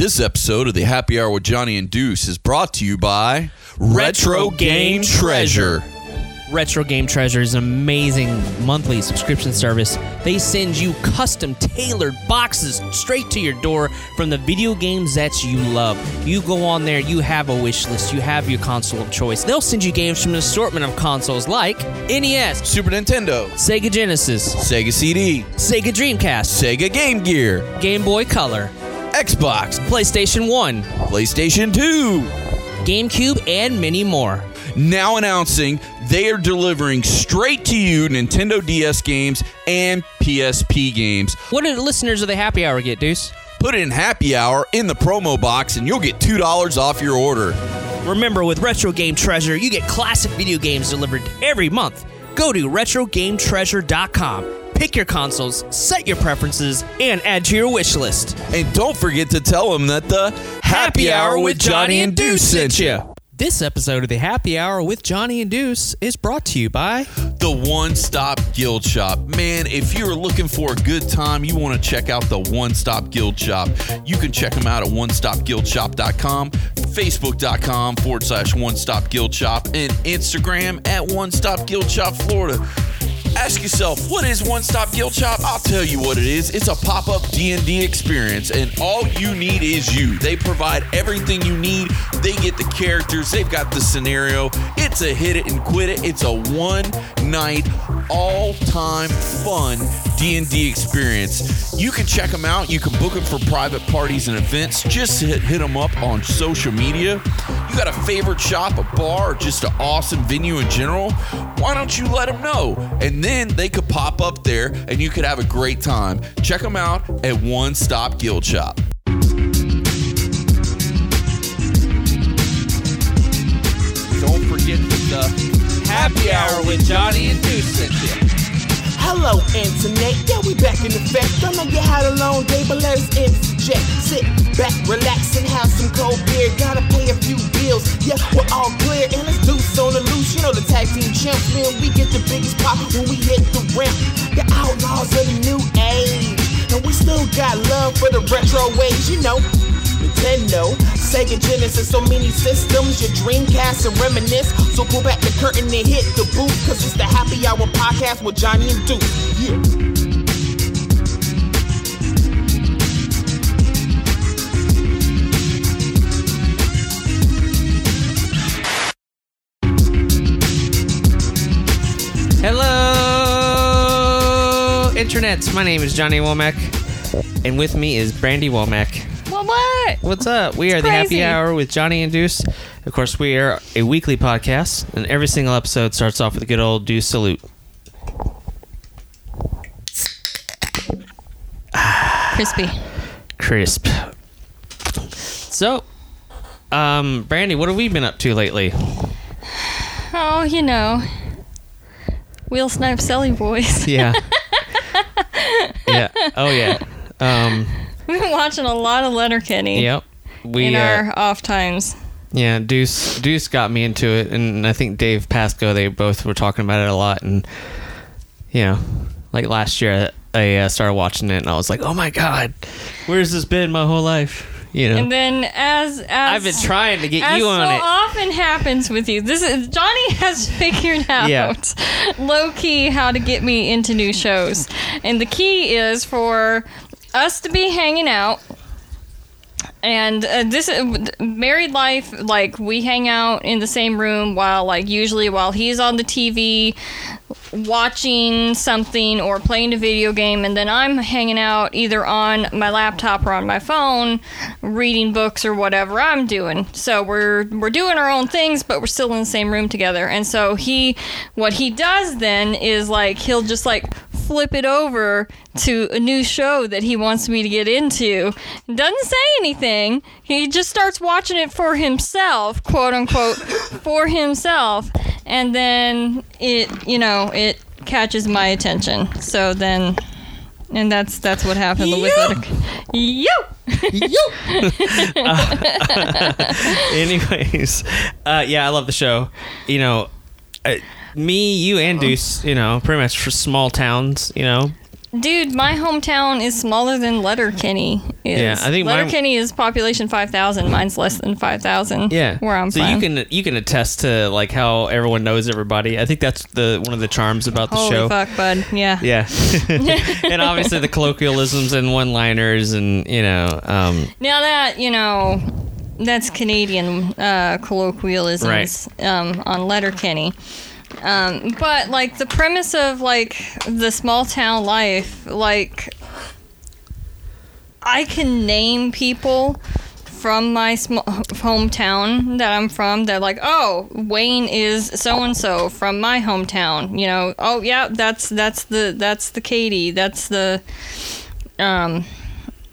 This episode of the Happy Hour with Johnny and Deuce is brought to you by Retro, Game Treasure. Retro Game Treasure is an amazing monthly subscription service. They send you custom tailored boxes straight to your door from the video games that you love. You go on there, you have a wish list, you have your console of choice. They'll send you games from an assortment of consoles like NES, Super Nintendo, Sega Genesis, Sega CD, Sega Dreamcast, Sega Game Gear, Game Boy Color, Xbox, PlayStation 1, PlayStation 2. GameCube, and many more. Now announcing they are delivering straight to you Nintendo DS games and PSP games. What do the listeners of the Happy Hour get, Deuce? Put in happy hour in the promo box and you'll get $2 off your order. Remember, with Retro Game Treasure, you get classic video games delivered every month. Go to RetroGameTreasure.com, pick your consoles, set your preferences, and add to your wish list. And don't forget to tell them that the Happy Hour with Johnny and Deuce sent you. This episode of the Happy Hour with Johnny and Deuce is brought to you by The One Stop Guild Shop. Man, if you're looking for a good time, you want to check out the One Stop Guild Shop. You can check them out at onestopguildshop.com, facebook.com forward slash One Stop Guild Shop, and Instagram at One Stop Guild Shop Florida. Ask yourself, what is One Stop Guild Shop? I'll tell you what it is. It's a pop-up D&D experience, and all you need is you. They provide everything you need. They get the characters. They've got the scenario. It's a hit it and quit it. It's a one-night, all-time fun D&D experience. You can check them out. You can book them for private parties and events. Just hit, hit them up on social media. You got a favorite shop, a bar, or just an awesome venue in general? Why don't you let them know? And then they could pop up there and you could have a great time. Check them out at One Stop Guild Shop. Don't forget the happy hour with Johnny and Deuce. Hello, internet. Yeah, we back in effect. I know you had a long day, but let us interject. Sit back, relax, and have some cold beer. Gotta pay a few bills. Yeah, we're all clear, and let's on the loose. You know the tag team champs, man. We get the biggest pop when we hit the ramp. The outlaws of the new age, and we still got love for the retro ways. You know. Nintendo, Sega Genesis, so many systems, your Dreamcast and reminisce. So pull back the curtain and hit the booth, cause it's the Happy Hour podcast with Johnny and Duke. Yeah. Hello, internets. My name is Johnny Womack, and with me is Brandy Womack. What's up? We are the Happy Crazy. Hour with Johnny and Deuce. Of course, we are a weekly podcast, and every single episode starts off with a good old Deuce salute. Crispy. Crisp. So, um, Brandy, what have we been up to lately? Oh, you know. Wheel Snipe Celly Boys. Yeah. yeah. Oh yeah. Um. We've been watching a lot of Letterkenny Yep. We in uh, our off times. Yeah, Deuce Deuce got me into it, and I think Dave Pasco. They both were talking about it a lot, and you know, like last year, I uh, started watching it, and I was like, "Oh my god, where's this been my whole life?" You know, And then as as I've been trying to get you so on it. often happens with you, this is Johnny has figured out Yeah. low key how to get me into new shows, and the key is for us to be hanging out. And uh, this uh, married life, like we hang out in the same room while, like, usually while he's on the TV watching something or playing a video game, and then I'm hanging out either on my laptop or on my phone, reading books or whatever I'm doing. So we're we're doing our own things, but we're still in the same room together. And so he, what he does then is like he'll just like flip it over to a new show that he wants me to get into. Doesn't say anything. He just starts watching it for himself, quote unquote, for himself. And then it, you know, it catches my attention. So then, and that's that's what happened with You! it. You. Anyways, uh, yeah, I love the show. You know, uh, me, you, and Deuce. You know, pretty much for small towns. You know, Dude, my hometown is smaller than Letterkenny is. Yeah, I think mine- Letterkenny is population 5,000. Mine's less than 5,000. Yeah, Where I'm so from. you can you can attest to like how everyone knows everybody. I think that's the one of the charms about the Holy show. fuck, bud. Yeah. Yeah, and obviously the colloquialisms and one-liners, and you know, um, Now that, you know, that's Canadian uh, colloquialisms um, on Letterkenny. Um, but, like, the premise of, like, the small town life, like, I can name people from my small hometown that I'm from that like oh Wayne is so and so from my hometown you know? Oh yeah that's that's the that's the Katie that's the um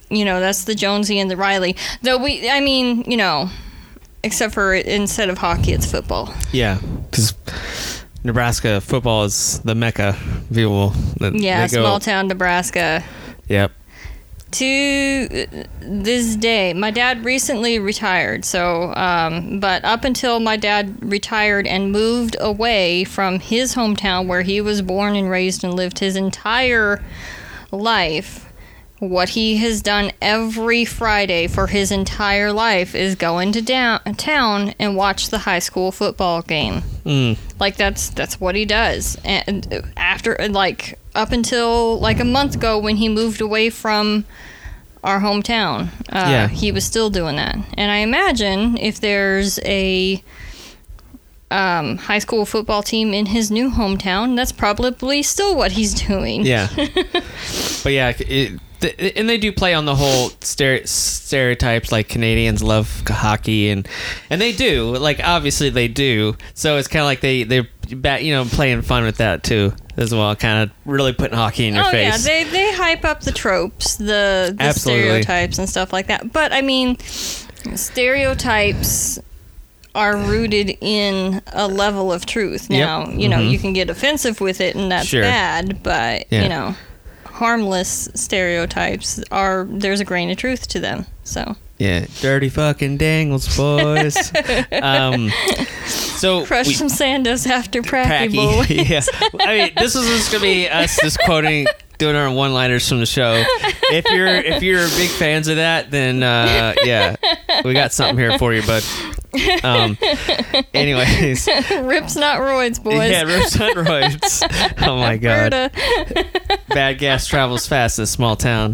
you know that's the Jonesy and the Riley. Though we I mean you know except for instead of hockey it's football. Yeah, because Nebraska football is the mecca. People, that yeah small town Nebraska Yep. to this day my dad recently retired so um, but up until my dad retired and moved away from his hometown where he was born and raised and lived his entire life what he has done every friday for his entire life is go into downtown and watch the high school football game Mm. like that's that's what he does and after like up until like a month ago when he moved away from our hometown uh, Yeah. he was still doing that and i imagine if there's a um, high school football team in his new hometown that's probably still what he's doing Yeah. but yeah, it, th- and they do play on the whole stere- stereotypes like Canadians love hockey and and they do like obviously they do. So it's kind of like they they bat you know playing fun with that too as well, kind of really putting hockey in your oh face. yeah, they they hype up the tropes, the, the stereotypes and stuff like that. But I mean, stereotypes are rooted in a level of truth. Yep. Now, you know, Mhm. you can get offensive with it, and that's Sure. bad. But Yeah. you know, harmless stereotypes are there's a grain of truth to them. So yeah, dirty fucking dangles, boys. um, so crush we- some sandos after pracky, Pracky. boys. yeah. I mean, this is just gonna be us just quoting, doing our one-liners from the show. If you're if you're big fans of that, then uh, yeah, we got something here for you. But um, anyways, Rips not roids, boys. yeah, rips on roids. Oh my god, bad gas travels fast in a small town.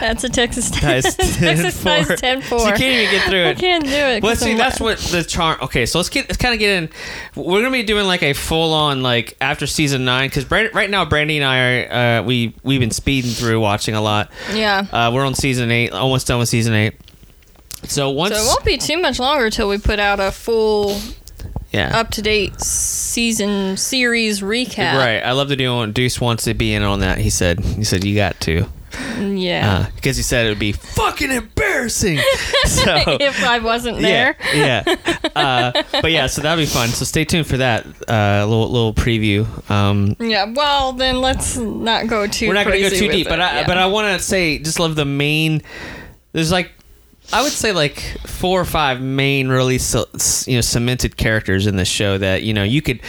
That's a Texas Times Texas 10-4. size 10 4. So you can't even get through it. I can't do it. Well, see, I'm- that's what the charm. Okay, so let's get let's kind of get in. We're gonna be doing like a full on like after season nine because right now Brandy and I are uh, we we've been speeding through watching a lot. Yeah. Uh, we're on season eight, almost done with season eight. So once, So it won't be too much longer till we put out a full, yeah, up to date season series recap. right. I love to do one. Deuce wants to be in on that. He said. He said you got to Yeah. uh, because he said it would be fucking embarrassing. so if I wasn't there. Yeah, yeah. Uh, but yeah, so that'll be fun. So stay tuned for that uh, little little preview. Um, Yeah. Well, then let's not go too. we're not going to go too deep, it, but I yeah. but I want to say just love the main. There's like I would say like four or five main really you know cemented characters in this show that you know you could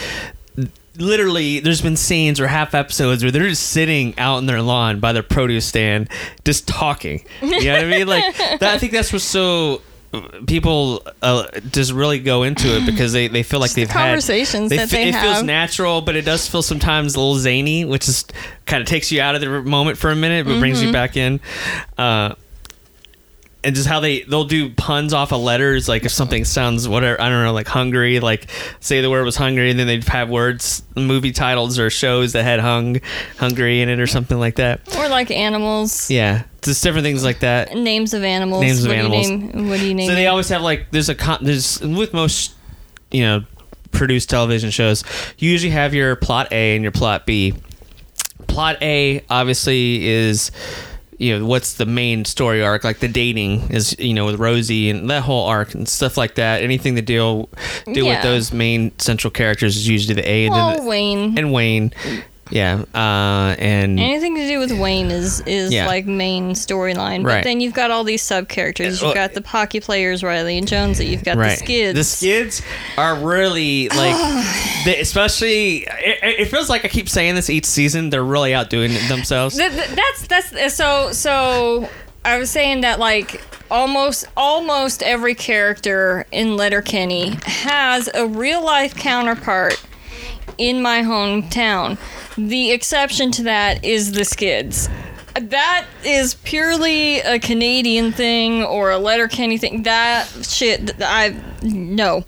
literally there's been scenes or half episodes where they're just sitting out in their lawn by their produce stand just talking. You know what i mean? Like that, i think that's what's so people uh, just really go into it because they, they feel like Just they've had conversations that they it feels natural but it does feel sometimes a little zany which is kind of takes you out of the moment for a minute but brings Mm-hmm. you back in. Uh, and just how they they'll do puns off of letters like if something sounds whatever i don't know like hungry like say the word was hungry and then they'd have words movie titles or shows that had hung hungry in it or something like that Or like animals. yeah just different things like that Names of animals. Names of what animals. Do you name, what do you name? so they it? always have like there's a con- there's with most you know produced television shows you usually have your plot a and your plot b plot a obviously is you know what's the main story arc like the dating is you know with rosie and that whole arc and stuff like that anything to deal deal Yeah. with those main central characters is usually the a and then the, Wayne. and wayne Yeah, uh, and Anything to do with Wayne is is Yeah. like main storyline. But Right. then you've got all these sub characters. You've got the hockey players, Riley and Jonesy. You've got right. the skids. The skids are really like, they, especially. It, it feels like I keep saying this each season. They're really outdoing themselves. Th- th- that's that's so so. I was saying that like almost almost every character in Letterkenny has a real life counterpart in my hometown. The exception to that is the Skids. That is purely a Canadian thing or a Letterkenny thing. That shit, I no,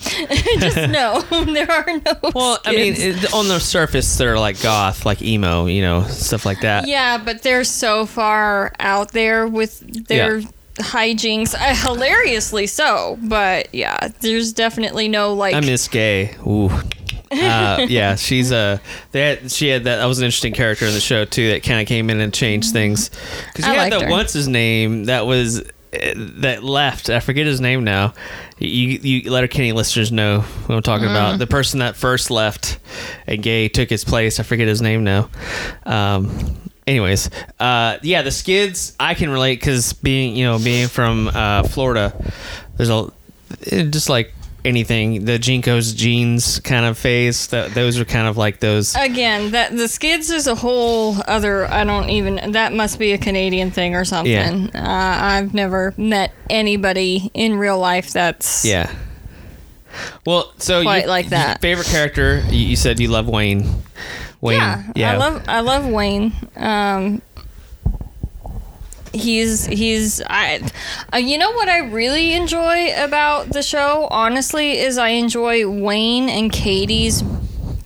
just no. there are no. Well, I mean, it, on the surface, they're like goth, like emo, you know, stuff like that. Yeah, but they're so far out there with their Yeah. hijinks. Uh, hilariously so, but yeah, there's definitely no like. I miss Gae. Ooh. Uh, yeah, she's a. Had, she had that. That was an interesting character in the show too. That kind of came in and changed things. Because you I had the her. what's his name that was that left. I forget his name now. You, you Letterkenny listeners know what I'm talking Mm. about. The person that first left and Gae took his place. I forget his name now. Um. Anyways, uh, yeah, the skids I can relate because being you know being from uh, Florida, there's a it- just like anything the JNCOs jeans kind of phase. That those are kind of like those. Again, that the skids is a whole other. I don't even. That must be a Canadian thing or something. Yeah. Uh, I've never met anybody in real life that's. Yeah. Well, so Quite like that. Favorite character? You, you said you love Wayne. Wayne. Yeah, I love I love Wayne. Um, he's he's I, uh, you know what I really enjoy about the show. Honestly, is I enjoy Wayne and Katie's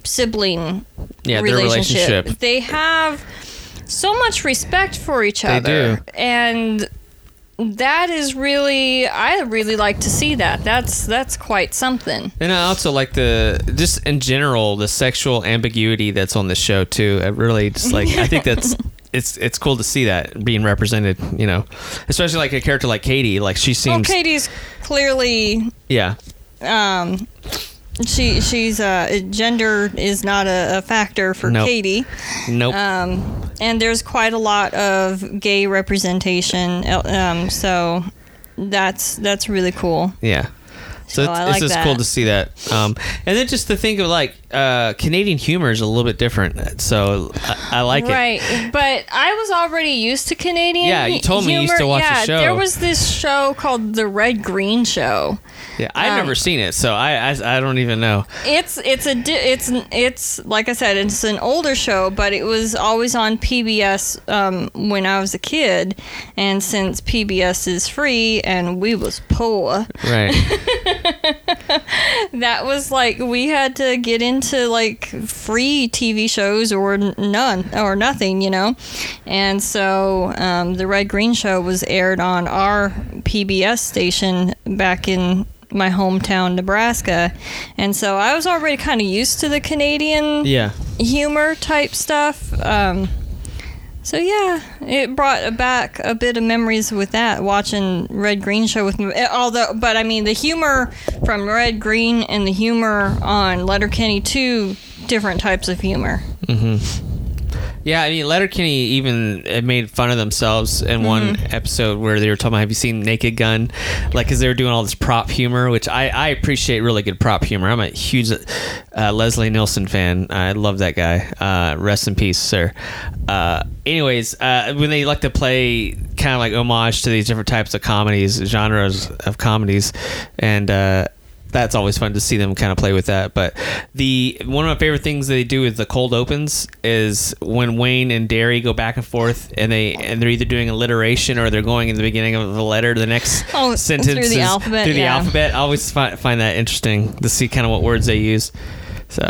sibling Yeah, their relationship. relationship. They have so much respect for each They other, do. and that is really I really like to see that. That's that's quite something. And I also like the just in general the sexual ambiguity that's on the show too. I really just like I think that's it's it's cool to see that being represented. You know, especially like a character like Katie. Like she Well, seems Katie's clearly yeah um she she's uh gender is not a, a factor for Nope. Katie nope um and there's quite a lot of gay representation um so that's that's really cool yeah. So So it's, I it's just that. cool to see that. Um, and then just to think of like uh, Canadian humor is a little bit different. So I, I like it. right but I was already used to Canadian Yeah, you told me you used to watch the yeah, show. there was this show called the Red Green Show Yeah, I've Um, never seen it, so I, I I don't even know. It's it's a di- it's it's like I said it's an older show, but it was always on PBS um, when I was a kid, and since PBS is free and we was poor, Right. that was like we had to get into like free TV shows or none or nothing, you know, and so um, the Red Green Show was aired on our PBS station back in my hometown Nebraska. And so I was already kind of used to the Canadian yeah. humor type stuff. Um, so yeah it brought back a bit of memories with that watching Red Green show with eh, although but I mean the humor from Red Green and the humor on Letterkenny two different types of humor Yeah, I mean, Letterkenny even uh, made fun of themselves in one Mm-hmm. episode where they were talking about, have you seen Naked Gun? Like, because they were doing all this prop humor, which I, I appreciate really good prop humor. I'm a huge uh, Leslie Nielsen fan. I love that guy. Uh, rest in peace, sir. Uh, anyways, uh, when they like to play kind of like homage to these different types of comedies, genres of comedies, and uh, that's always fun to see them kind of play with that. But the one of my favorite things they do with the cold opens is when Wayne and Daryl go back and forth, and they and they're either doing alliteration or they're going in the beginning of the letter to the next Oh, sentence through the alphabet, Through the yeah. alphabet, I always find, find that interesting to see kind of what words they use. So.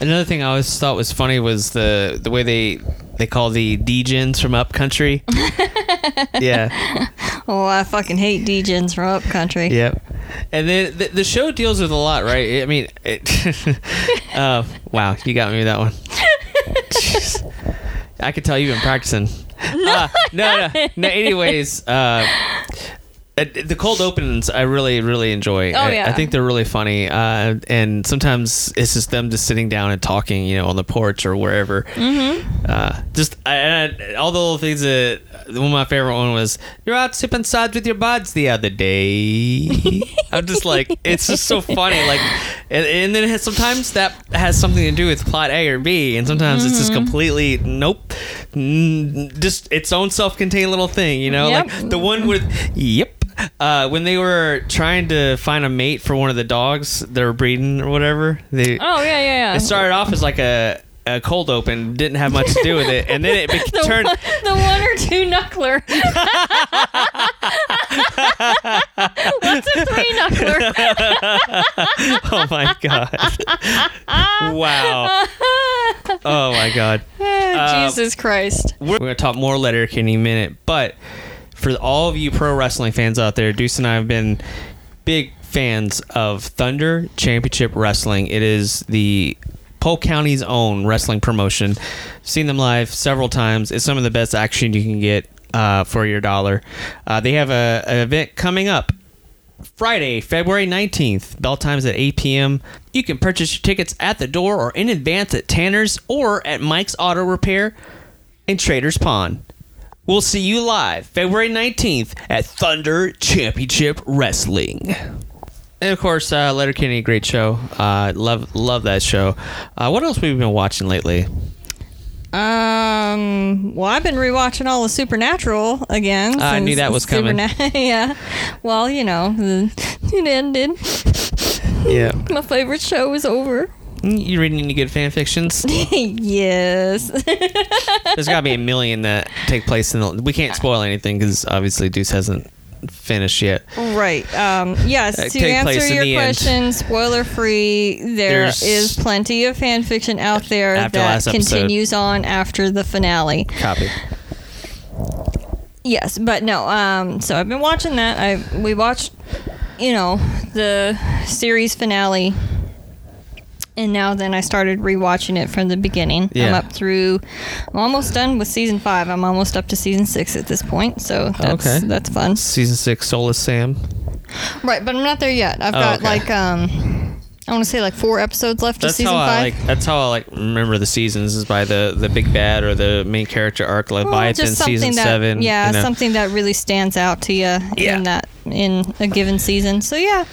Another thing I always thought was funny was the the way they they call the degens from Upcountry. yeah. oh I fucking hate DJs from upcountry Yep. And then the, the show deals with a lot, right? I mean, it, uh, wow, you got me with that one. Jeez. I could tell you've been practicing. Uh, no, no, no. Anyways, Uh, the cold opens I really really enjoy. Oh, I, yeah. I think they're really funny. Uh, and sometimes it's just them just sitting down and talking, you know, on the porch or wherever. Mm-hmm. Uh, just I, and all the little things that one of my favorite one was you're out sipping sides with your buds the other day. I'm just like it's just so funny. Like, and, and then it has, sometimes that has something to do with plot A or B, and sometimes it's just Mm-hmm. completely nope, just its own self-contained little thing. You know, Yep. like the one with yep. Uh, when they were trying to find a mate for one of the dogs that were breeding or whatever, they Oh yeah, yeah, yeah. it started off as like a, a cold open, didn't have much to do with it, and then it bec- the, turned. one, the one or two knuckler. What's a three knuckler? Oh my god! wow! Oh my god! Jesus Christ. We're going to talk more Letterkenny in a minute, but for all of you pro wrestling fans out there, Deuce and I have been big fans of Thunder Championship Wrestling. It is the Polk County's own wrestling promotion. Seen them live several times. It's some of the best action you can get uh, for your dollar. Uh, they have a, an event coming up Friday, February 19th. Bell times at 8 p.m. You can purchase your tickets at the door or in advance at Tanner's or at Mike's Auto Repair in Trader's Pond. We'll see you live February 19th at Thunder Championship Wrestling. And of course, uh, Letterkenny, great show. Uh, love love that show. Uh, what else have we been watching lately? Um. Well, I've been rewatching all of Supernatural again. I knew that was coming. Superna- yeah. Well, you know, it ended. Yeah, My favorite show is over. You reading any good fan fictions? yes. There's got to be a million that take place in the. We can't spoil anything because obviously Deuce hasn't finished yet. Right. Um, yes. Uh, to answer your the end. question, spoiler free, there is There's- plenty of fan fiction out there that continues on after the finale. Copy. Yes, but no. Um, so I've been watching that. I we watched, you know, the series finale, and now then I started rewatching it from the beginning. Yeah. I'm up through. I'm almost done with season five. I'm almost up to season six at this point. So that's Okay. that's fun. Season six, Soulless Sam. Right, but I'm not there yet. I've Oh, got okay. like um I want to say like four episodes left That's of season how I five. like. That's how I like remember the seasons is by the the big bad or the main character arc, like Well, Leviathan just something season that, seven. Yeah, you know. something that really stands out to you Yeah. in that in a given season. So yeah.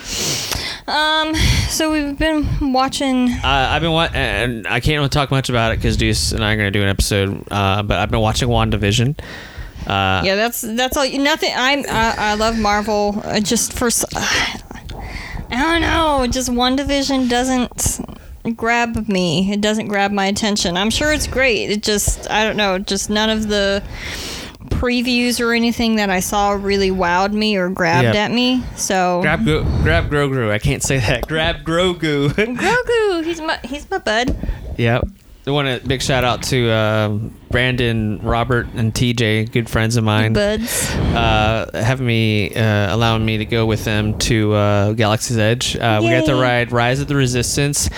Um. So we've been watching. Uh, I've been wa- and I can't really talk much about it because Deuce and I are going to do an episode. Uh, but I've been watching WandaVision. Uh, Yeah, that's that's all. Nothing. I'm. I, I love Marvel. Uh, just for. I don't know. Just WandaVision doesn't grab me. It doesn't grab my attention. I'm sure it's great. It just. I don't know. Just none of the previews or anything that I saw really wowed me or grabbed Yeah. at me. So Grab Gro- grab Grogu. I can't say that. Grab Grogu. Grogu, he's my he's my bud. yep. I want a big shout out to uh, Brandon, Robert, and TJ, good friends of mine. Buds. uh, having me uh, allowing me to go with them to uh, Galaxy's Edge. Uh, we got to ride Rise of the Resistance,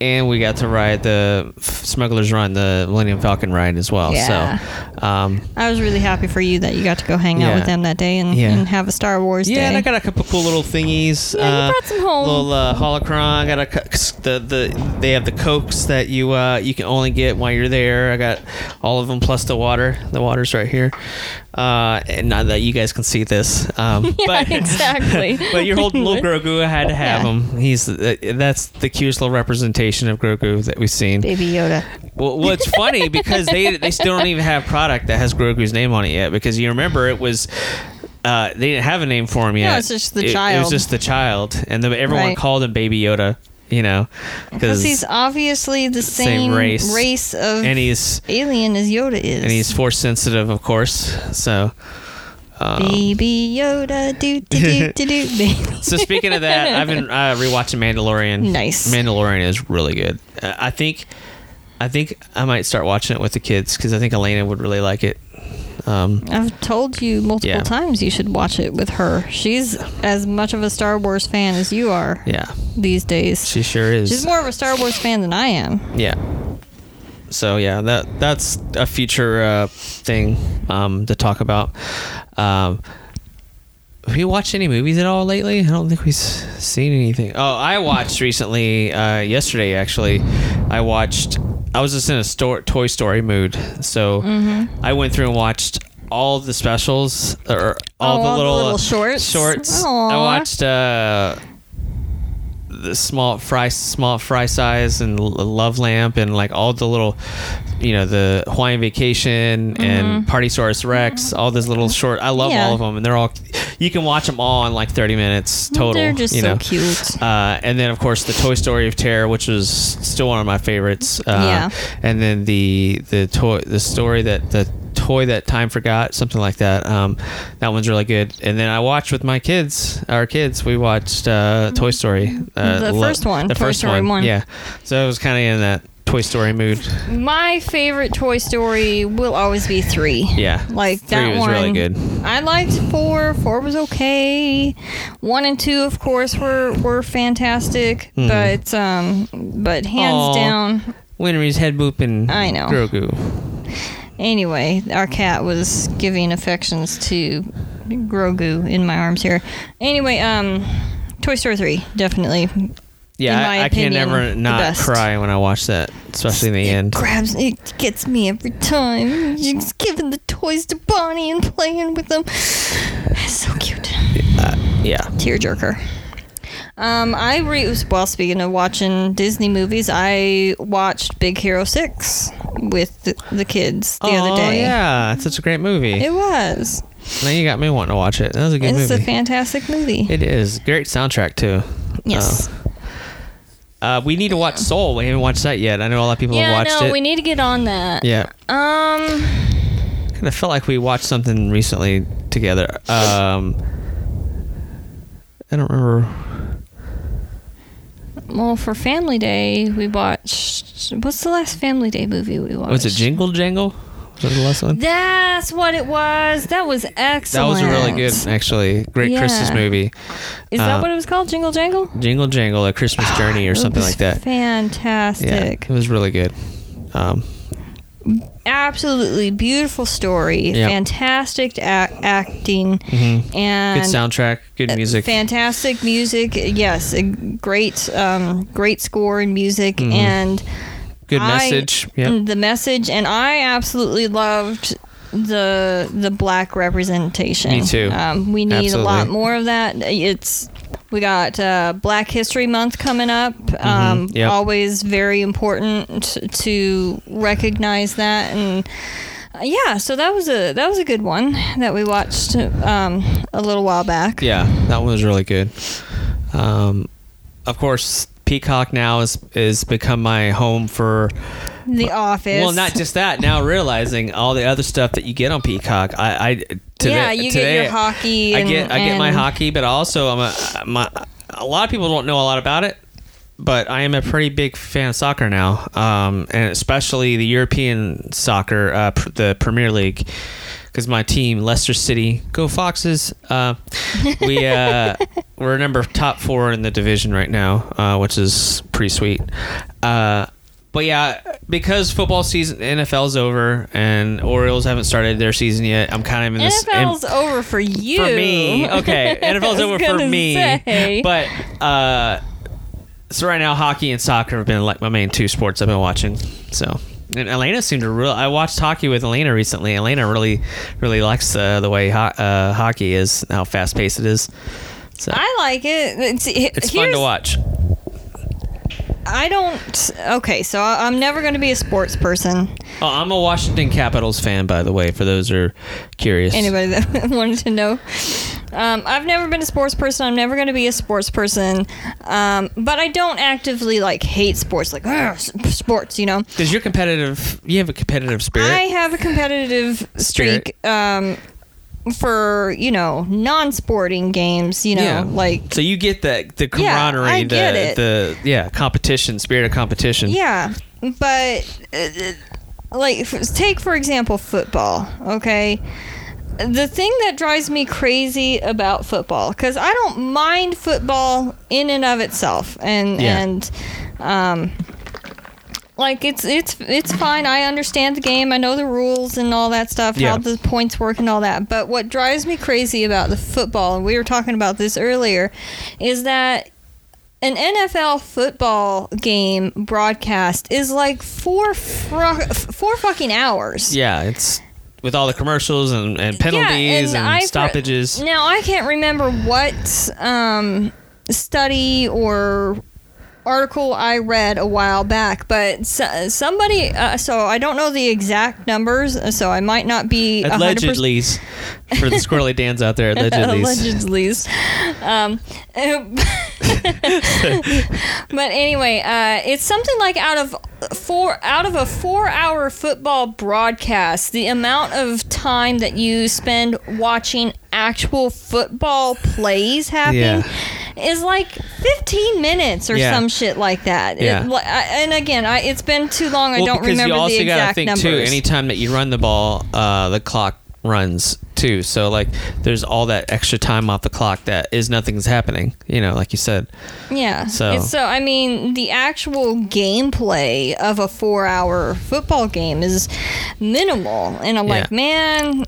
and we got to ride the Smuggler's Run, the Millennium Falcon ride as well. Yeah. So, um, I was really happy for you that you got to go hang out Yeah. with them that day and, Yeah. and have a Star Wars day. yeah, day. and I got a couple cool little thingies. Yeah, you uh, brought some home. Little uh, holocron. I got a cu- the the they have the cokes that you uh, you can only get while you're there. I got all of them plus the water. The water's right here. Uh, and not that you guys can see this. Um, Yeah, but, exactly. but you're holding little Grogu. Had to have Yeah. him. He's uh, that's the cutest little representation of Grogu that we've seen. Baby Yoda. Well, well, it's funny because they they still don't even have product that has Grogu's name on it yet. Because you remember it was. Uh, they didn't have a name for him yet. No, it's just the It- It, was just the child, and the, everyone Right. called him Baby Yoda. You know, Because he's obviously the same, Same race. race. of and he's alien as Yoda is. and he's force sensitive, of course. So, um, Baby Yoda, do do do do do. so speaking of that, I've been uh, rewatching Mandalorian. Nice. Mandalorian is really good. Uh, I think, I think I might start watching it with the kids because I think Elena would really like it. Um, I've told you multiple Yeah. times you should watch it with her. She's as much of a Star Wars fan as you are yeah, these days. she sure is. She's more of a Star Wars fan than I am. Yeah. So yeah, that that's a future uh, thing um, to talk about. Um, have you watched any movies at all lately? I don't think we've seen anything. Oh, I watched recently, uh, yesterday actually. I watched. I was just in a store, Toy Story mood, so Mm-hmm. I went through and watched all the specials or all, Oh, the, all the little, little shorts? Shorts. I watched uh, the small fry, small fry size, and Love Lamp, and like all the little, you know, the Hawaiian Vacation and Partysaurus Rex. All those little short. I love Mm-hmm. Yeah. all of them, and they're all. You can watch them all in like thirty minutes total. They're just you so know. cute. Uh, and then of course the Toy Story of Terror, which was still one of my favorites. Uh, Yeah. And then the the toy the story that the toy that time forgot something like that. Um, that one's really good. And then I watched with my kids, our kids. We watched uh, Toy Story. Uh, The lo- first one, The Toy first Story one. Yeah. So it was kind of in that Toy Story mood. My favorite Toy Story will always be three. Yeah. Like Three that was one. really good. I liked four. Four was okay. One and two, of course, were were fantastic. But um, but hands Hmm. Aw. down. Winry's head booping. I know. Grogu. Anyway, our cat was giving affections to Grogu in my arms here. Anyway, um, Toy Story three definitely Yeah, I, I can opinion, never not cry when I watch that, especially in the end. grabs it gets me every time. Just giving the toys to Bonnie and playing with them. It's so cute. Yeah. Tearjerker. Um, I re well speaking of watching Disney movies, I watched Big Hero Six with the, the kids the oh, other day. yeah, it's such a great movie. It was. now you got me wanting to watch it. That was a good movie. It's movie. a fantastic movie. it is great soundtrack too. yes. Uh, we need to watch Soul. We haven't watched that yet. I know a lot of people have watched it. yeah, watched no, it. we need to get on that. yeah, Um, kind of felt like we watched something recently together. Um, I don't remember. Well, for Family Day, we watched. What's the last Family Day movie we watched? Was it Jingle Jangle? Was that the last one? That's what it was. That was excellent. That was a really good, actually, great Christmas movie. Is that uh, what it was called? Jingle Jangle? Jingle Jangle, a Christmas Journey, or something like that. Fantastic. Yeah, Fantastic. it was really good. Um, Absolutely beautiful story. Yep. Fantastic ac- acting. mhm. And Good soundtrack, good uh, music. Fantastic music. Yes, a great, um, great score and music, Mhm. and Good I- message. Yep. the message. And I absolutely loved the the black representation. Me too. Um, we need a lot more of that. It's we got uh, Black History Month coming up. Um, Mm-hmm. Yep. Always very important to recognize that and. uh, Yeah, so that was a that was a good one that we watched um, a little while back. Yeah, that one was really good. Um, of course, Peacock now is is become my home for. The Office. Well, not just that. Now realizing all the other stuff that you get on Peacock, I, I today, yeah, you today, get your hockey. I And, get I get my hockey, but also I'm a my. A lot of people don't know a lot about it, but I am a pretty big fan of soccer now, um, and especially the European soccer, uh, pr- the Premier League. Because my team, Leicester City, go Foxes. Uh, we uh, we're number top four in the division right now, uh, which is pretty sweet. Uh, but yeah, because football season, NFL's over, and Orioles haven't started their season yet. I'm kind of in this. in- NFL's over for you. for me. Okay, NFL's over for me. say. But uh, so right now, hockey and soccer have been like my main two sports I've been watching. So. And Elena seemed to real. I watched hockey with Elena recently. Elena really, really likes uh, the way ho- uh, hockey is, how fast paced it is. So I like it. It's, it's fun to watch. I don't. Okay, so I- I'm never going to be a sports person. Oh, I'm a Washington Capitals fan, by the way, for those who are curious. Anybody that wanted to know. Um, I've never been a sports person. I'm never going to be a sports person. Um, but I don't actively like hate sports, like "Ugh, sports. You know, Because you're competitive. You have a competitive spirit. I have a competitive streak. Um, for you know non-sporting games, you know, yeah. like so you get the the Yeah, camaraderie, I the get it. the yeah competition, spirit of competition. Yeah, but uh, like take for example football. Okay, the thing that drives me crazy about football because I don't mind football in and of itself, and Yeah. and um, like it's it's it's fine. I understand the game. I know the rules and all that stuff, Yeah. how the points work and all that. But what drives me crazy about the football, and we were talking about this earlier, is that an NFL football game broadcast is like four fru- four fucking hours. Yeah, it's with all the commercials and, and penalties and, I- stoppages. Now I can't remember what um, study or article I read a while back, but somebody. Uh, so I don't know the exact numbers, so I might not be 100%. Allegedly, for the squirrely Dans out there, allegedly. Allegedly. Um, but anyway, uh, it's something like out of four out of a four-hour football broadcast, the amount of time that you spend watching actual football plays happen. Yeah. Is like 15 minutes or Yeah. some shit like that. Yeah. li- I- and again, I, it's been too long. I don't remember you also the exact think numbers. too. Anytime that you run the ball, uh, the clock runs too. So like, there's all that extra time off the clock that is nothing's happening. You know, like you said. Yeah. So- It's, so I mean, the actual gameplay of a four-hour football game is minimal, and I'm like, man,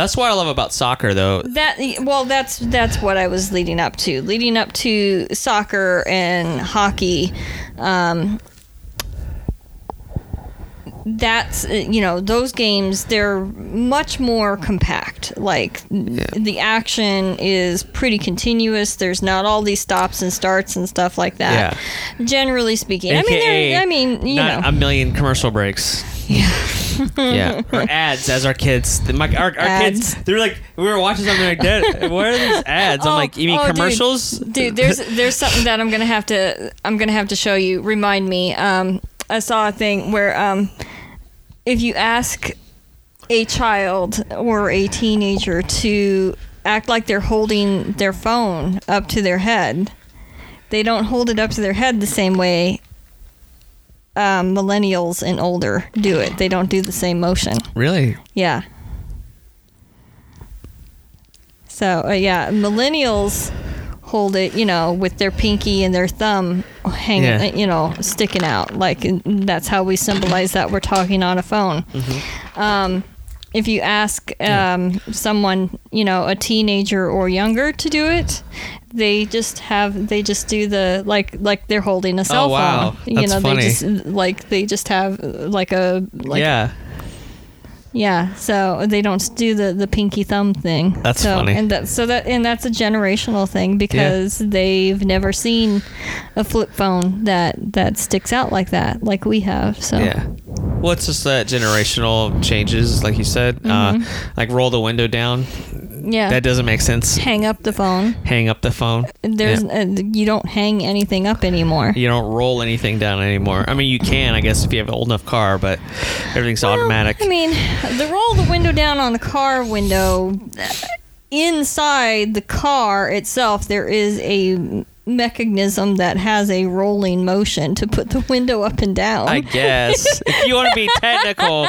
That's what I love about soccer, though. that well, that's that's what I was leading up to, leading up to soccer and hockey. Um, that's uh, you know those games they're much more compact like the action is pretty continuous there's not all these stops and starts and stuff like that generally speaking i mean i mean you not know a million commercial breaks. Yeah. Yeah. Or ads, as our kids. The, my, our, our Ads. kids, they're like, we were watching something like that. What are these ads? I'm Oh, like, you mean oh, dude. commercials? dude there's there's something that i'm gonna have to i'm gonna have to show you remind me um i saw a thing where um if you ask a child or a teenager to act like they're holding their phone up to their head they don't hold it up to their head the same way um, millennials and older do it they don't do the same motion Really? yeah. So uh, yeah, millennials hold it, you know, with their pinky and their thumb hanging, Yeah. you know, sticking out. Like that's how we symbolize that we're talking on a phone. Mm-hmm. Um, if you ask um, someone, you know, a teenager or younger to do it, they just have they just do the like like they're holding a cell Oh, wow. phone. you That's know, funny. they just like they just have like a like yeah. yeah, so they don't do the, the pinky thumb thing. That's so, funny. And that so that and that's a generational thing because they've never seen a flip phone that that sticks out like that, like we have. So Yeah. Well, it's just that generational changes, like you said. Uh, like roll the window down. Mm-hmm. yeah. That doesn't make sense. hang up the phone. Hang up the phone. There's Yeah. uh, you don't hang anything up anymore. You don't roll anything down anymore. I mean, you can, I guess, if you have an old enough car, but everything's Well, automatic. I mean, the roll the window down on the car window. Inside the car itself, there is a mechanism that has a rolling motion to put the window up and down. I guess. if you want to be technical,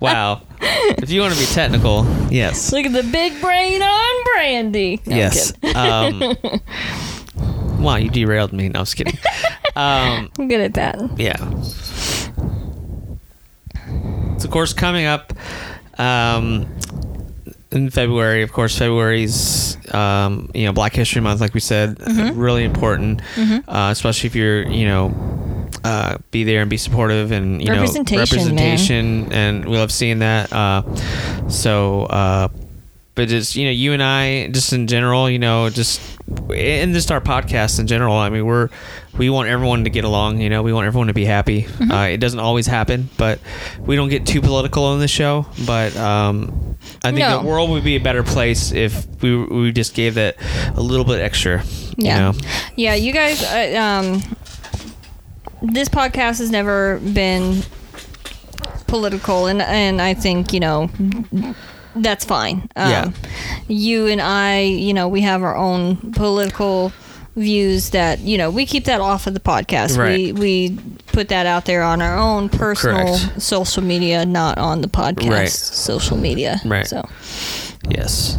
wow. If you want to be technical, yes. Look at the big brain on Brandy. No, yes. Um, wow, you derailed me. No, I was kidding. Um, I'm good at that. yeah. So, of course, coming up um, in February, of course, February's um, you know Black History Month, like we said, Mm-hmm. really important, uh, especially if you're you know uh, be there and be supportive and you Representation, know man. representation, and we love seeing that. Uh, so. Uh, but just you know you and i just in general you know just and just our podcast in general i mean we're we want everyone to get along you know we want everyone to be happy Mm-hmm. uh, it doesn't always happen but we don't get too political on the show but um i think No. the world would be a better place if we we just gave that a little bit extra Yeah. you know Yeah, you guys. Uh, um, this podcast has never been political, and and I think you know that's fine. Um, Yeah. You and I, you know, we have our own political views that you know we keep that off of the podcast. We Right. we put that out there on our own personal Correct. social media, not on the podcast Right. social media. Right. So Yes.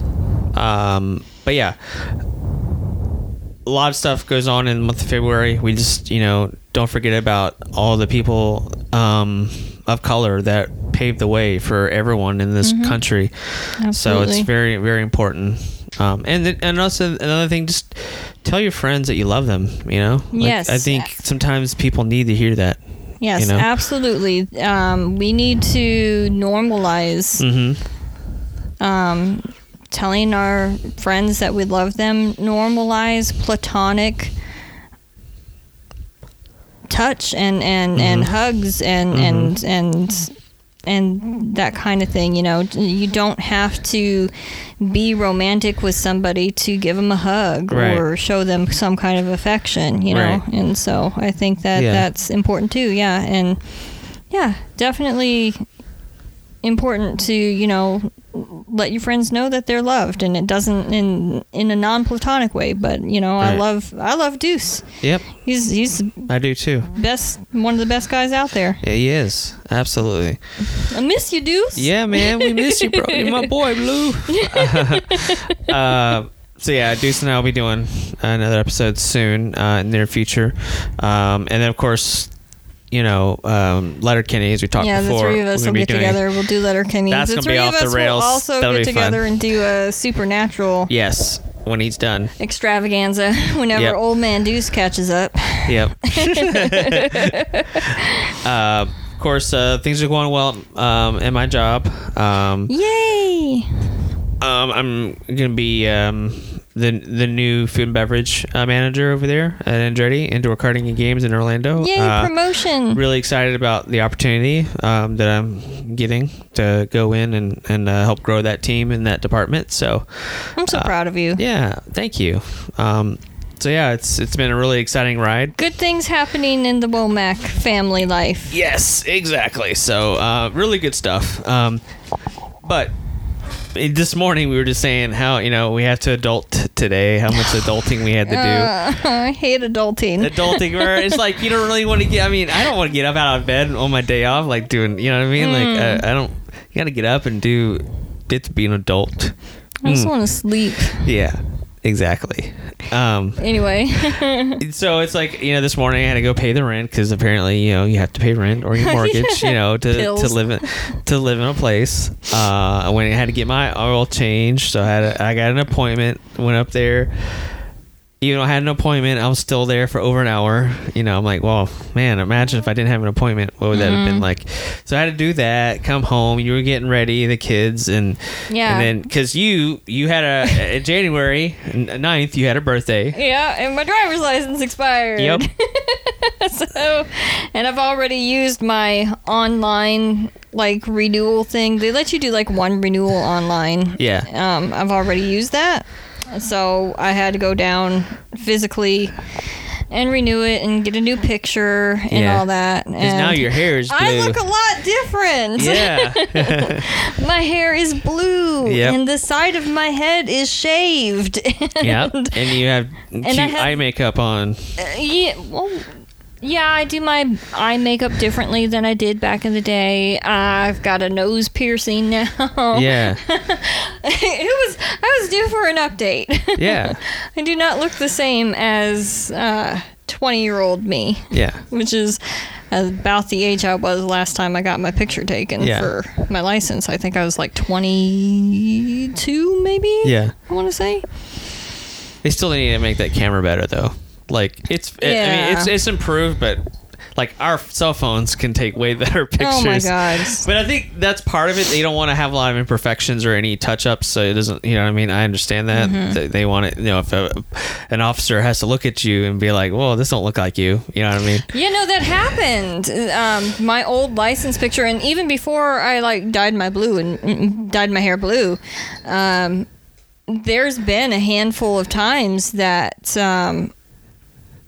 Um, but yeah. a lot of stuff goes on in the month of February. We just, you know, don't forget about all the people um, of color that paved the way for everyone in this country. So Mm-hmm. Absolutely. it's very, very important. Um, and th- and also another thing, just tell your friends that you love them. You know, Like, Yes. I think sometimes people need to hear that. Yes, you know? absolutely. Um, we need to normalize Mm-hmm. um, telling our friends that we love them, normalize platonic touch and and and Mm-hmm. hugs and and and and that kind of thing you know you don't have to be romantic with somebody to give them a hug Right. or show them some kind of affection you know Right. and so i think that Yeah. that's important too yeah and yeah definitely important to you know let your friends know that they're loved and it doesn't in in a non-platonic way but you know i love i love deuce Yep, he's he's I do too. best one of the best guys out there Yeah, he is absolutely. i miss you deuce Yeah, man, we miss you, bro. You're my boy, Blue. uh, so yeah, Deuce and I will be doing another episode soon uh, in the near future, um, and then of course, you know, um, Letterkenny as we talked yeah, before. the three of us will get doing- together. We'll do Letterkenny. That's the gonna be three off of the us rails. will also That'll get together fun. and do a supernatural Yes, when he's done. extravaganza whenever Yep. old man Deuce catches up. Yep. uh, of course, uh, things are going well um, in my job. Um, Yay! Um, I'm gonna be um, the the new food and beverage uh, manager over there at Andretti Indoor Karting and Games in Orlando. Yay! Uh, promotion. really excited about the opportunity um, that I'm getting to go in and and uh, help grow that team in that department. So I'm so uh, proud of you. yeah, thank you. Um, so yeah, it's it's been a really exciting ride. Good things happening in the Womack family life. Yes, exactly. So, uh, really good stuff. Um, but this morning we were just saying how you know we have to adult today, how much adulting we had to do. Uh, I hate adulting. Adulting, where it's like you don't really want to get. I mean, I don't want to get up out of bed on my day off, like doing. You know what I mean? Like Mm. I, I don't. You got to get up and do. It's be an adult. I just Mm. want to sleep. Yeah, exactly. Um, Anyway, so it's like you know this morning I had to go pay the rent because apparently you know you have to pay rent or your mortgage you know to, to live in to live in a place. Uh, I went I had to get my oil changed, so I had a, I got an appointment. Went up there. Even know, I had an appointment, I was still there for over an hour. You know, I'm like, well, man, imagine if I didn't have an appointment, what would that have been Mm-hmm. like? So I had to do that. Come home, you were getting ready, the kids, and Yeah. and then because you you had a, January 9th, you had a birthday. yeah, and my driver's license expired. Yep. so, and I've already used my online like renewal thing. They let you do like one renewal online. Yeah. Um, I've already used that, so I had to go down physically and renew it and get a new picture and Yeah. all that. Because And now your hair is blue. I look a lot different. yeah. My hair is blue, Yep. and the side of my head is shaved. yeah. And, And you have cute I have- eye makeup on. uh, yeah, well, yeah, I do my eye makeup differently than I did back in the day. I've got a nose piercing now. Yeah. it was I was due for an update. Yeah. I do not look the same as uh, twenty year old me, Yeah. which is about the age I was last time I got my picture taken Yeah. for my license. I think I was like twenty two, maybe. Yeah. I want to say. They still need to make that camera better though. Like it's I mean it's Yeah. it's improved but like our cell phones can take way better pictures. Oh my god. But I think that's part of it. They don't want to have a lot of imperfections or any touch ups, so it doesn't. You know what I mean? I understand that Mm-hmm. They- they want it. You know, if a, an officer has to look at you and be like, "Well, this don't look like you," you know what I mean? Yeah, no, that happened. Um, my old license picture, and even before I like dyed my blue and mm, dyed my hair blue, um, there's been a handful of times that um,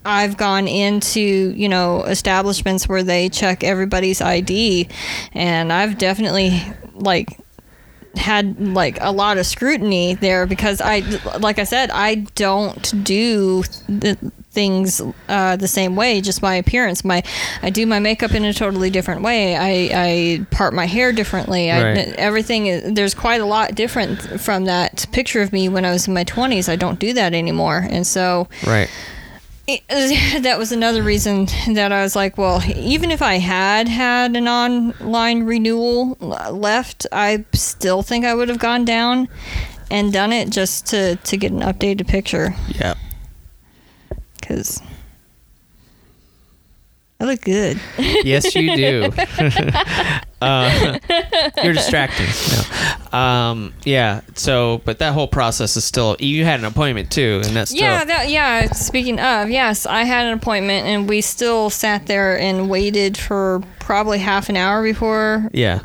I've gone into you know establishments where they check everybody's ID, and I've definitely like had like a lot of scrutiny there because I like I said I don't do the things uh, the same way, just my appearance. My I do my makeup in a totally different way. I, I part my hair differently. I, Right. everything is, there's quite a lot different from that picture of me when I was in my 20s. I don't do that anymore, and so Right. It, that was another reason that I was like, well, even if I had had an online renewal left, I still think I would have gone down and done it just to to get an updated picture Yeah. because I look good. yes, you do. uh, you're distracting. No. Um, yeah. So, but that whole process is still. You had an appointment too, and that's still. Yeah, that yeah. Speaking of, yes, I had an appointment, and we still sat there and waited for probably half an hour before. yeah.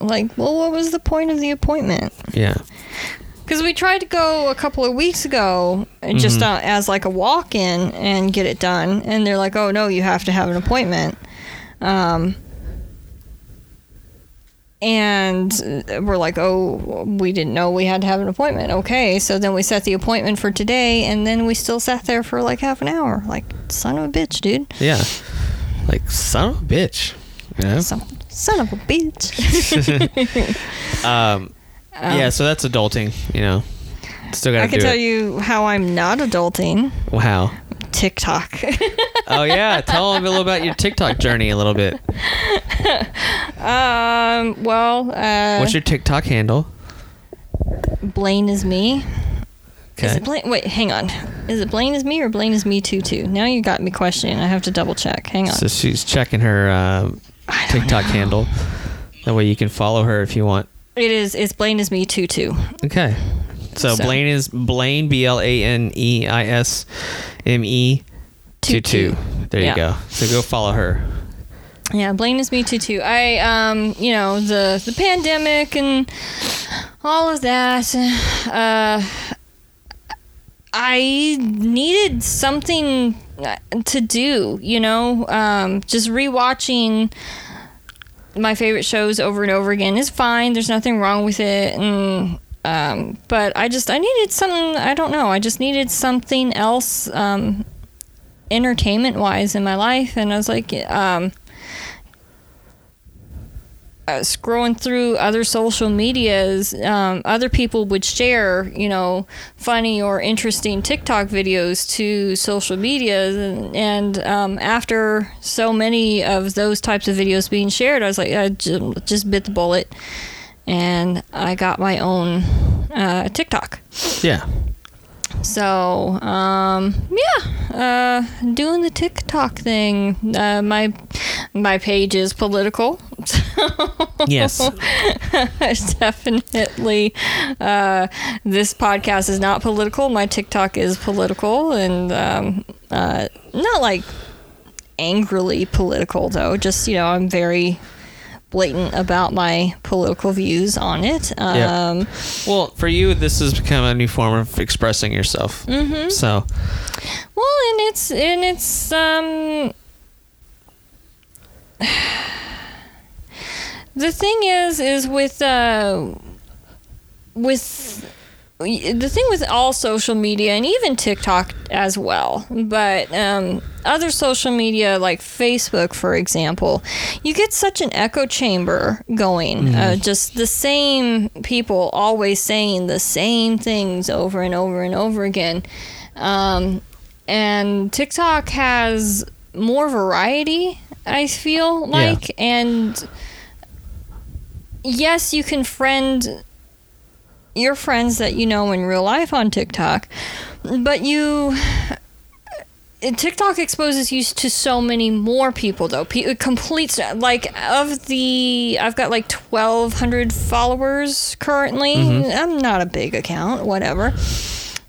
Like, well, what was the point of the appointment? Yeah. Because we tried to go a couple of weeks ago, just Mm-hmm. uh, as like a walk-in and get it done, and they're like, "Oh no, you have to have an appointment." Um, and we're like, "Oh, we didn't know we had to have an appointment." Okay, so then we set the appointment for today, and then we still sat there for like half an hour. Like, son of a bitch, dude. Yeah. Like son of a bitch. You know? Son, son of a bitch. Um, yeah. So that's adulting. You know. Still gotta I can tell it. you how I'm not adulting. Wow. TikTok. Oh yeah. tell them a little about your TikTok journey a little bit. um. Well. Uh, What's your TikTok handle? Blane is me. Is Okay. it Blane? Wait, hang on. Is it Blane is me or Blane is me too too? Now you got me questioning. I have to double check. Hang on. So she's checking her uh, TikTok know. handle. That way you can follow her if you want. It is. It's Blane is me too too. Okay. So, So- Blane is Blane B L A N E I S M E two two. There you Yeah. go. So go follow her. Yeah, Blane is me too too. I um, you know, the the pandemic and all of that. Uh, I needed something to do. You know, um, just rewatching my favorite shows over and over again is fine. There's nothing wrong with it, and um, but I just I needed something. I don't know. I just needed something else. Um, entertainment wise in my life and I was like um Was scrolling through other social medias, um, other people would share, you know, funny or interesting TikTok videos to social medias, and, and um, after so many of those types of videos being shared, I was like, I ju- just bit the bullet, and I got my own uh, TikTok. Yeah. So, um, yeah, uh, doing the TikTok thing. Uh, my my page is political. Yes. Definitely. Uh, this podcast is not political. My TikTok is political, and um, uh, not like angrily political though. Just you know, I'm very blatant about my political views on it. Yeah. Um, Well, for you, this has become a new form of expressing yourself. Mm-hmm. So Well, and it's and it's um the thing is is with uh with the thing with all social media and even TikTok as well, but um, other social media like Facebook, for example, you get such an echo chamber going. Uh, just the same people always saying the same things over and over and over again. Um, and TikTok has more variety, I feel like, and yes, you can friend your friends that you know in real life on TikTok, but you TikTok exposes you to so many more people though. Pe- complete like of the I've got like 1200 followers currently. I'm not a big account, whatever.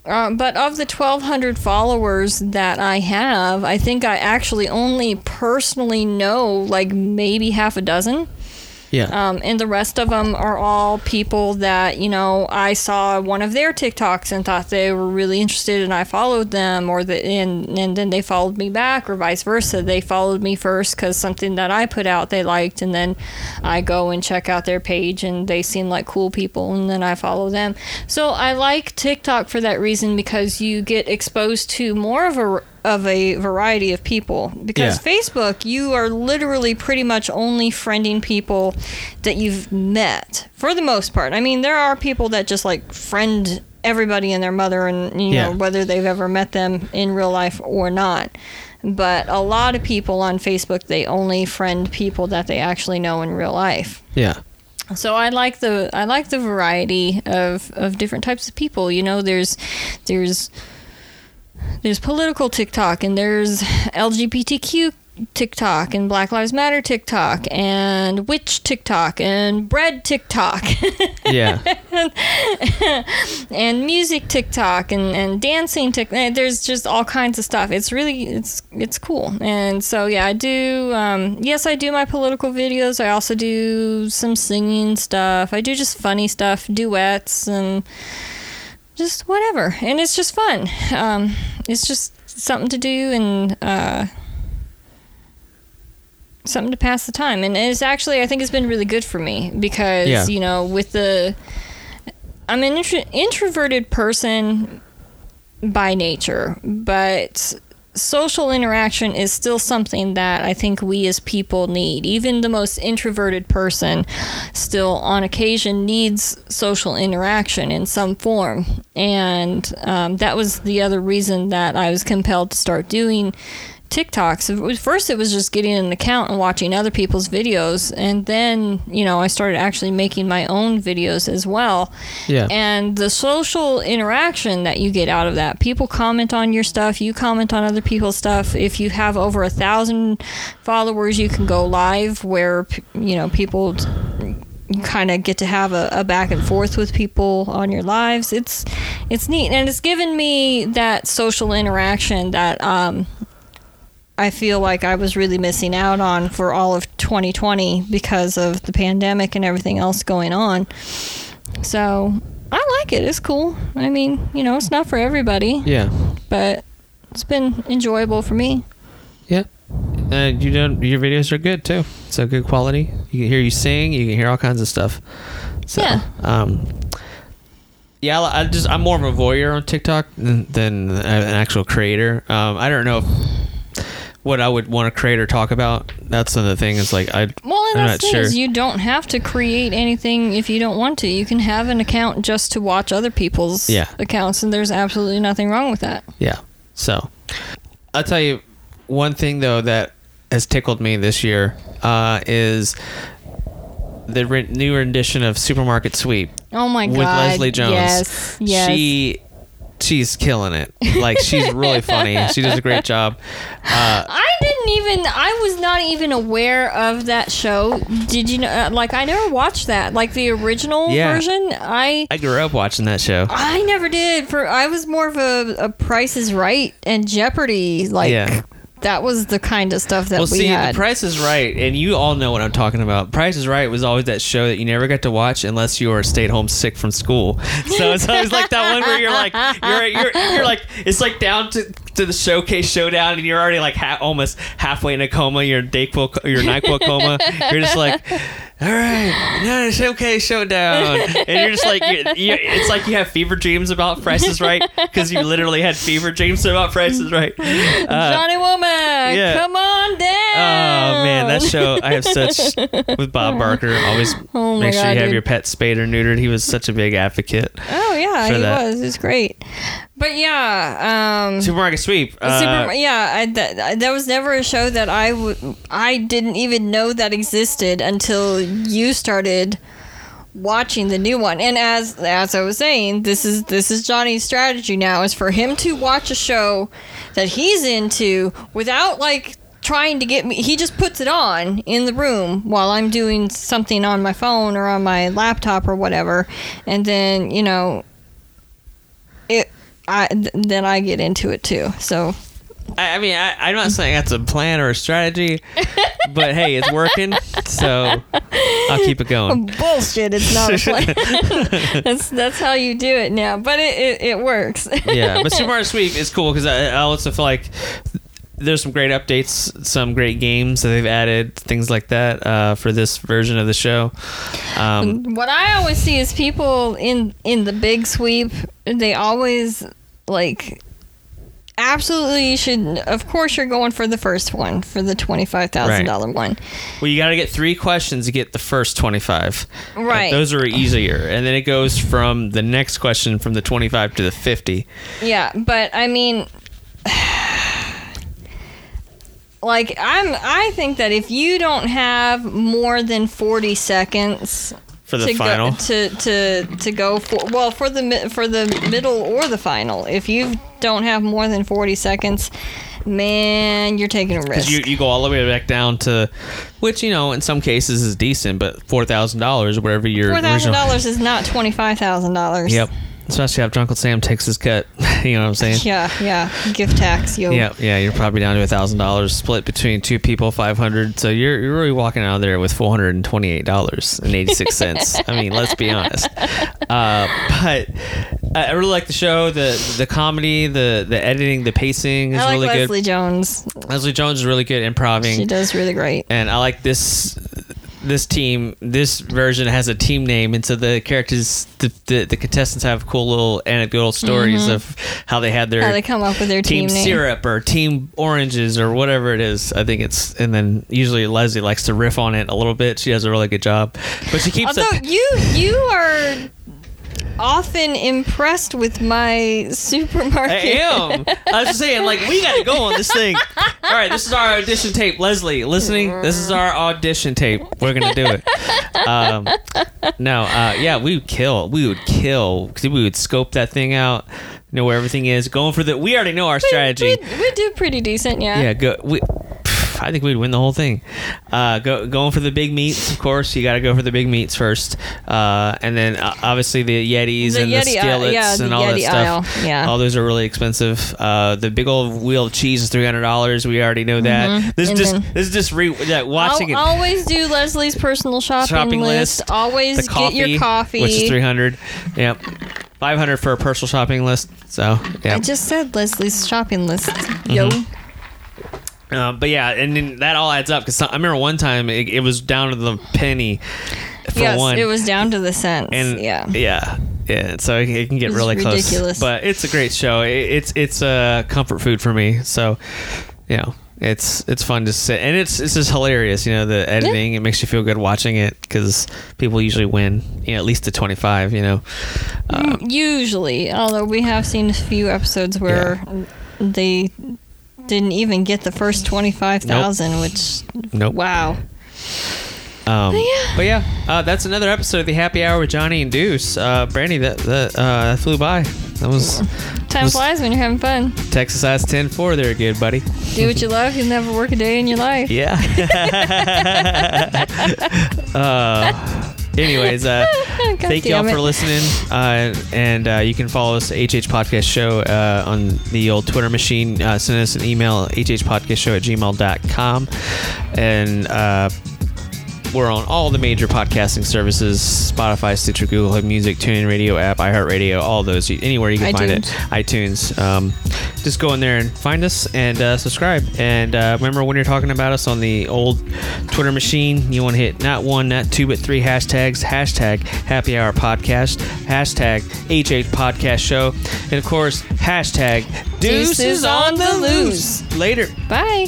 Uh, but of the 1200 followers that I have, I think I actually only personally know like maybe half a dozen. Yeah. Um, and the rest of them are all people that, you know, I saw one of their TikToks and thought they were really interested and I followed them or the, and, and then they followed me back or vice versa. They followed me first because something that I put out they liked and then I go and check out their page and they seem like cool people and then I follow them. So I like TikTok for that reason because you get exposed to more of a of a variety of people because Yeah. Facebook, you are literally pretty much only friending people that you've met for the most part. I mean, there are people that just like friend everybody and their mother, and you know whether they've ever met them in real life or not. But a lot of people on Facebook, they only friend people that they actually know in real life. Yeah. So I like the I like the variety of, of different types of people. You know, there's there's there's political TikTok and there's LGBTQ TikTok and Black Lives Matter TikTok and witch TikTok and bread TikTok Yeah. and music TikTok and, and dancing TikTok. There's just all kinds of stuff. It's really it's it's cool. And so yeah, I do. Um, yes, I do my political videos. I also do some singing stuff. I do just funny stuff, duets and just whatever. And it's just fun. Um, it's just something to do and. Uh, something to pass the time and it's actually i think it's been really good for me because Yeah. you know with the i'm an intro- introverted person by nature but social interaction is still something that i think we as people need. Even the most introverted person still on occasion needs social interaction in some form. And um, that was the other reason that i was compelled to start doing TikToks. First, it was just getting an account and watching other people's videos, and then you know I started actually making my own videos as well. Yeah. And the social interaction that you get out of that, people comment on your stuff, you comment on other people's stuff. If you have over a thousand followers, you can go live where you know people kind of get to have a, a back and forth with people on your lives. It's it's neat, and it's given me that social interaction that um, I feel like I was really missing out on for all of 2020 because of the pandemic and everything else going on. So I like it. It's cool. I mean, you know, it's not for everybody, Yeah. but it's been enjoyable for me. Yeah. Uh, you know, your videos are good too. So good quality. You can hear you sing. You can hear all kinds of stuff. So, Yeah. Um, yeah, I I just I'm more of a voyeur on TikTok than, than an actual creator. Um, I don't know if, what I would want to create or talk about. That's the thing. Is like I Well, and I'm that's not the thing sure. is you don't have to create anything if you don't want to. You can have an account just to watch other people's Yeah. accounts, and there's absolutely nothing wrong with that. Yeah. So, I'll tell you one thing though that has tickled me this year uh, is the re- new rendition of Supermarket Sweep Oh my god! with! Leslie Jones. Yes, yes. She she's killing it. Like she's really funny. She does a great job. Uh, I didn't even. I was not even aware of that show. Did you know? uh, Like, I never watched that. Like the original Yeah. version. I I grew up watching that show. I never did. For I was more of a, a Price is Right and Jeopardy. Like Yeah. That was the kind of stuff that Well, we see, had. The Price is Right, and you all know what I'm talking about. Price is Right was always that show that you never got to watch unless you were stayed home sick from school. So it's always like that one where you're like, you're you're, you're like, it's like down to, to the showcase showdown, and you're already like ha- almost halfway in a coma. Your Dayquil, your Nyquil coma. You're just like. All right, the showcase showdown, and you're just like, you you it's like you have fever dreams about Price is Right because you literally had fever dreams about Price is Right. Uh, Johnny Womack, yeah. come on down. Oh man, that show I have such with Bob Barker. Always Oh make sure God, you have dude. your pet spayed or neutered. He was such a big advocate. Oh yeah, he that. was. It's great. But yeah, um, Supermarket sweep. Uh, Super, yeah, I, that, that was never a show that I would. I didn't even know that existed until you started watching the new one. And as as I was saying, this is this is Johnny's strategy now is for him to watch a show that he's into without like trying to get me he just puts it on in the room while I'm doing something on my phone or on my laptop or whatever and then you know it I th- then I get into it too so. I, I mean, I, I'm not saying that's a plan or a strategy, but hey, it's working, so I'll keep it going. bullshit it's not a plan. That's that's how you do it now but it it, it works. Yeah, but Supermarket sweep is cool because I, I also feel like there's some great updates, some great games that they've added, things like that uh, for this version of the show. Um, what I always see is people in in the big sweep they always like absolutely you should. Of course, you're going for the first one for the twenty five thousand dollar one. Well, you got to get three questions to get the first 25. Like, Right. those are easier. And then it goes from the next question from the 25 to the 50. Yeah, but I mean, like I'm. I think that if you don't have more than forty seconds For the to final. go to to to go for well for the for the middle or the final, if you don't have more than forty seconds, man, you're taking a risk. You, you go all the way back down to, which, you know, in some cases is decent, but $4,000, whatever your Four thousand original- dollars is not twenty five thousand dollars. Yep. Especially after Uncle Sam takes his cut. you know what I'm saying? Yeah, yeah. Gift tax, yo. Yeah, yeah, you're probably down to a thousand dollars split between two people, five hundred. So you're you're really walking out of there with four hundred and twenty eight dollars and eighty six cents. I mean, let's be honest. Uh, but I really like the show, the the comedy, the the editing, the pacing is I like really Leslie good. Jones. Leslie Jones is really good improving, She does really great. and I like this. This team, this version has a team name, and so the characters, the the, the contestants have cool little anecdotal stories of how they had their Mm-hmm. How they come up with their team, team, name. syrup or team oranges or whatever it is. I think it's and then usually Leslie likes to riff on it a little bit. She does a really good job, but she keeps Although it. you you are often impressed with my supermarket. I am. I was just saying, like, we got to go on this thing. All right, this is our audition tape. Leslie, listening? This is our audition tape. We're gonna do it. Um, no, uh, yeah, we would kill. We would kill. 'cause We would scope that thing out, know where everything is. Going for the. We already know our strategy. We, we do pretty decent, yeah. Yeah, go. We, I think we'd win the whole thing. Uh, go going for the big meats, of course. You got to go for the big meats first, uh, and then uh, obviously the Yetis The and Yeti the aisle, skillets yeah, the and all that stuff. aisle, yeah. all those are really expensive. Uh, the big old wheel of cheese is three hundred dollars. We already know that. This is Mm-hmm. And just then- this is just re yeah, watching I'll it. always do Leslie's personal shopping, Shopping list. list, Always the coffee, get your coffee. which is three hundred. Yep, five hundred for a personal shopping list. So yeah. I just said Leslie's shopping list. Yo. Mm-hmm. Uh, but yeah, and then that all adds up because I remember one time it, it was down to the penny for yes, one. it was down to the cents. and yeah. yeah, yeah. So it, it can get It's really ridiculous. close, but it's a great show. It, it's it's a comfort food for me. So you know, it's it's fun to sit, and it's it's just hilarious. You know, the editing it makes you feel good watching it because people usually win. You know, at least the twenty five. You know, uh, Usually, although we have seen a few episodes where they didn't even get the first 25,000, which, nope. wow. Um, But yeah, uh, that's another episode of the Happy Hour with Johnny and Deuce. Uh, Brandy, that that, uh, that flew by. That was Time Was- flies when you're having fun. Texas size 10-4 there, good buddy. Do what you love. You'll never work a day in your life. Yeah. uh, anyways, uh, thank y'all for listening. Uh, and uh, you can follow us, HH Podcast Show, uh, on the old Twitter machine. Uh, send us an email, hhpodcastshow at gmail.com. And uh, we're on all the major podcasting services Spotify, Stitcher, Google Music, TuneIn Radio app, iHeartRadio, all those. Anywhere you can find it. iTunes. Um, just go in there and find us and uh, subscribe. And uh, remember, when you're talking about us on the old Twitter machine, you want to hit not one, not two, but three hashtags. Hashtag Happy Hour Podcast. Hashtag HH Podcast Show. And of course, hashtag Deuces on the loose. Later. Bye.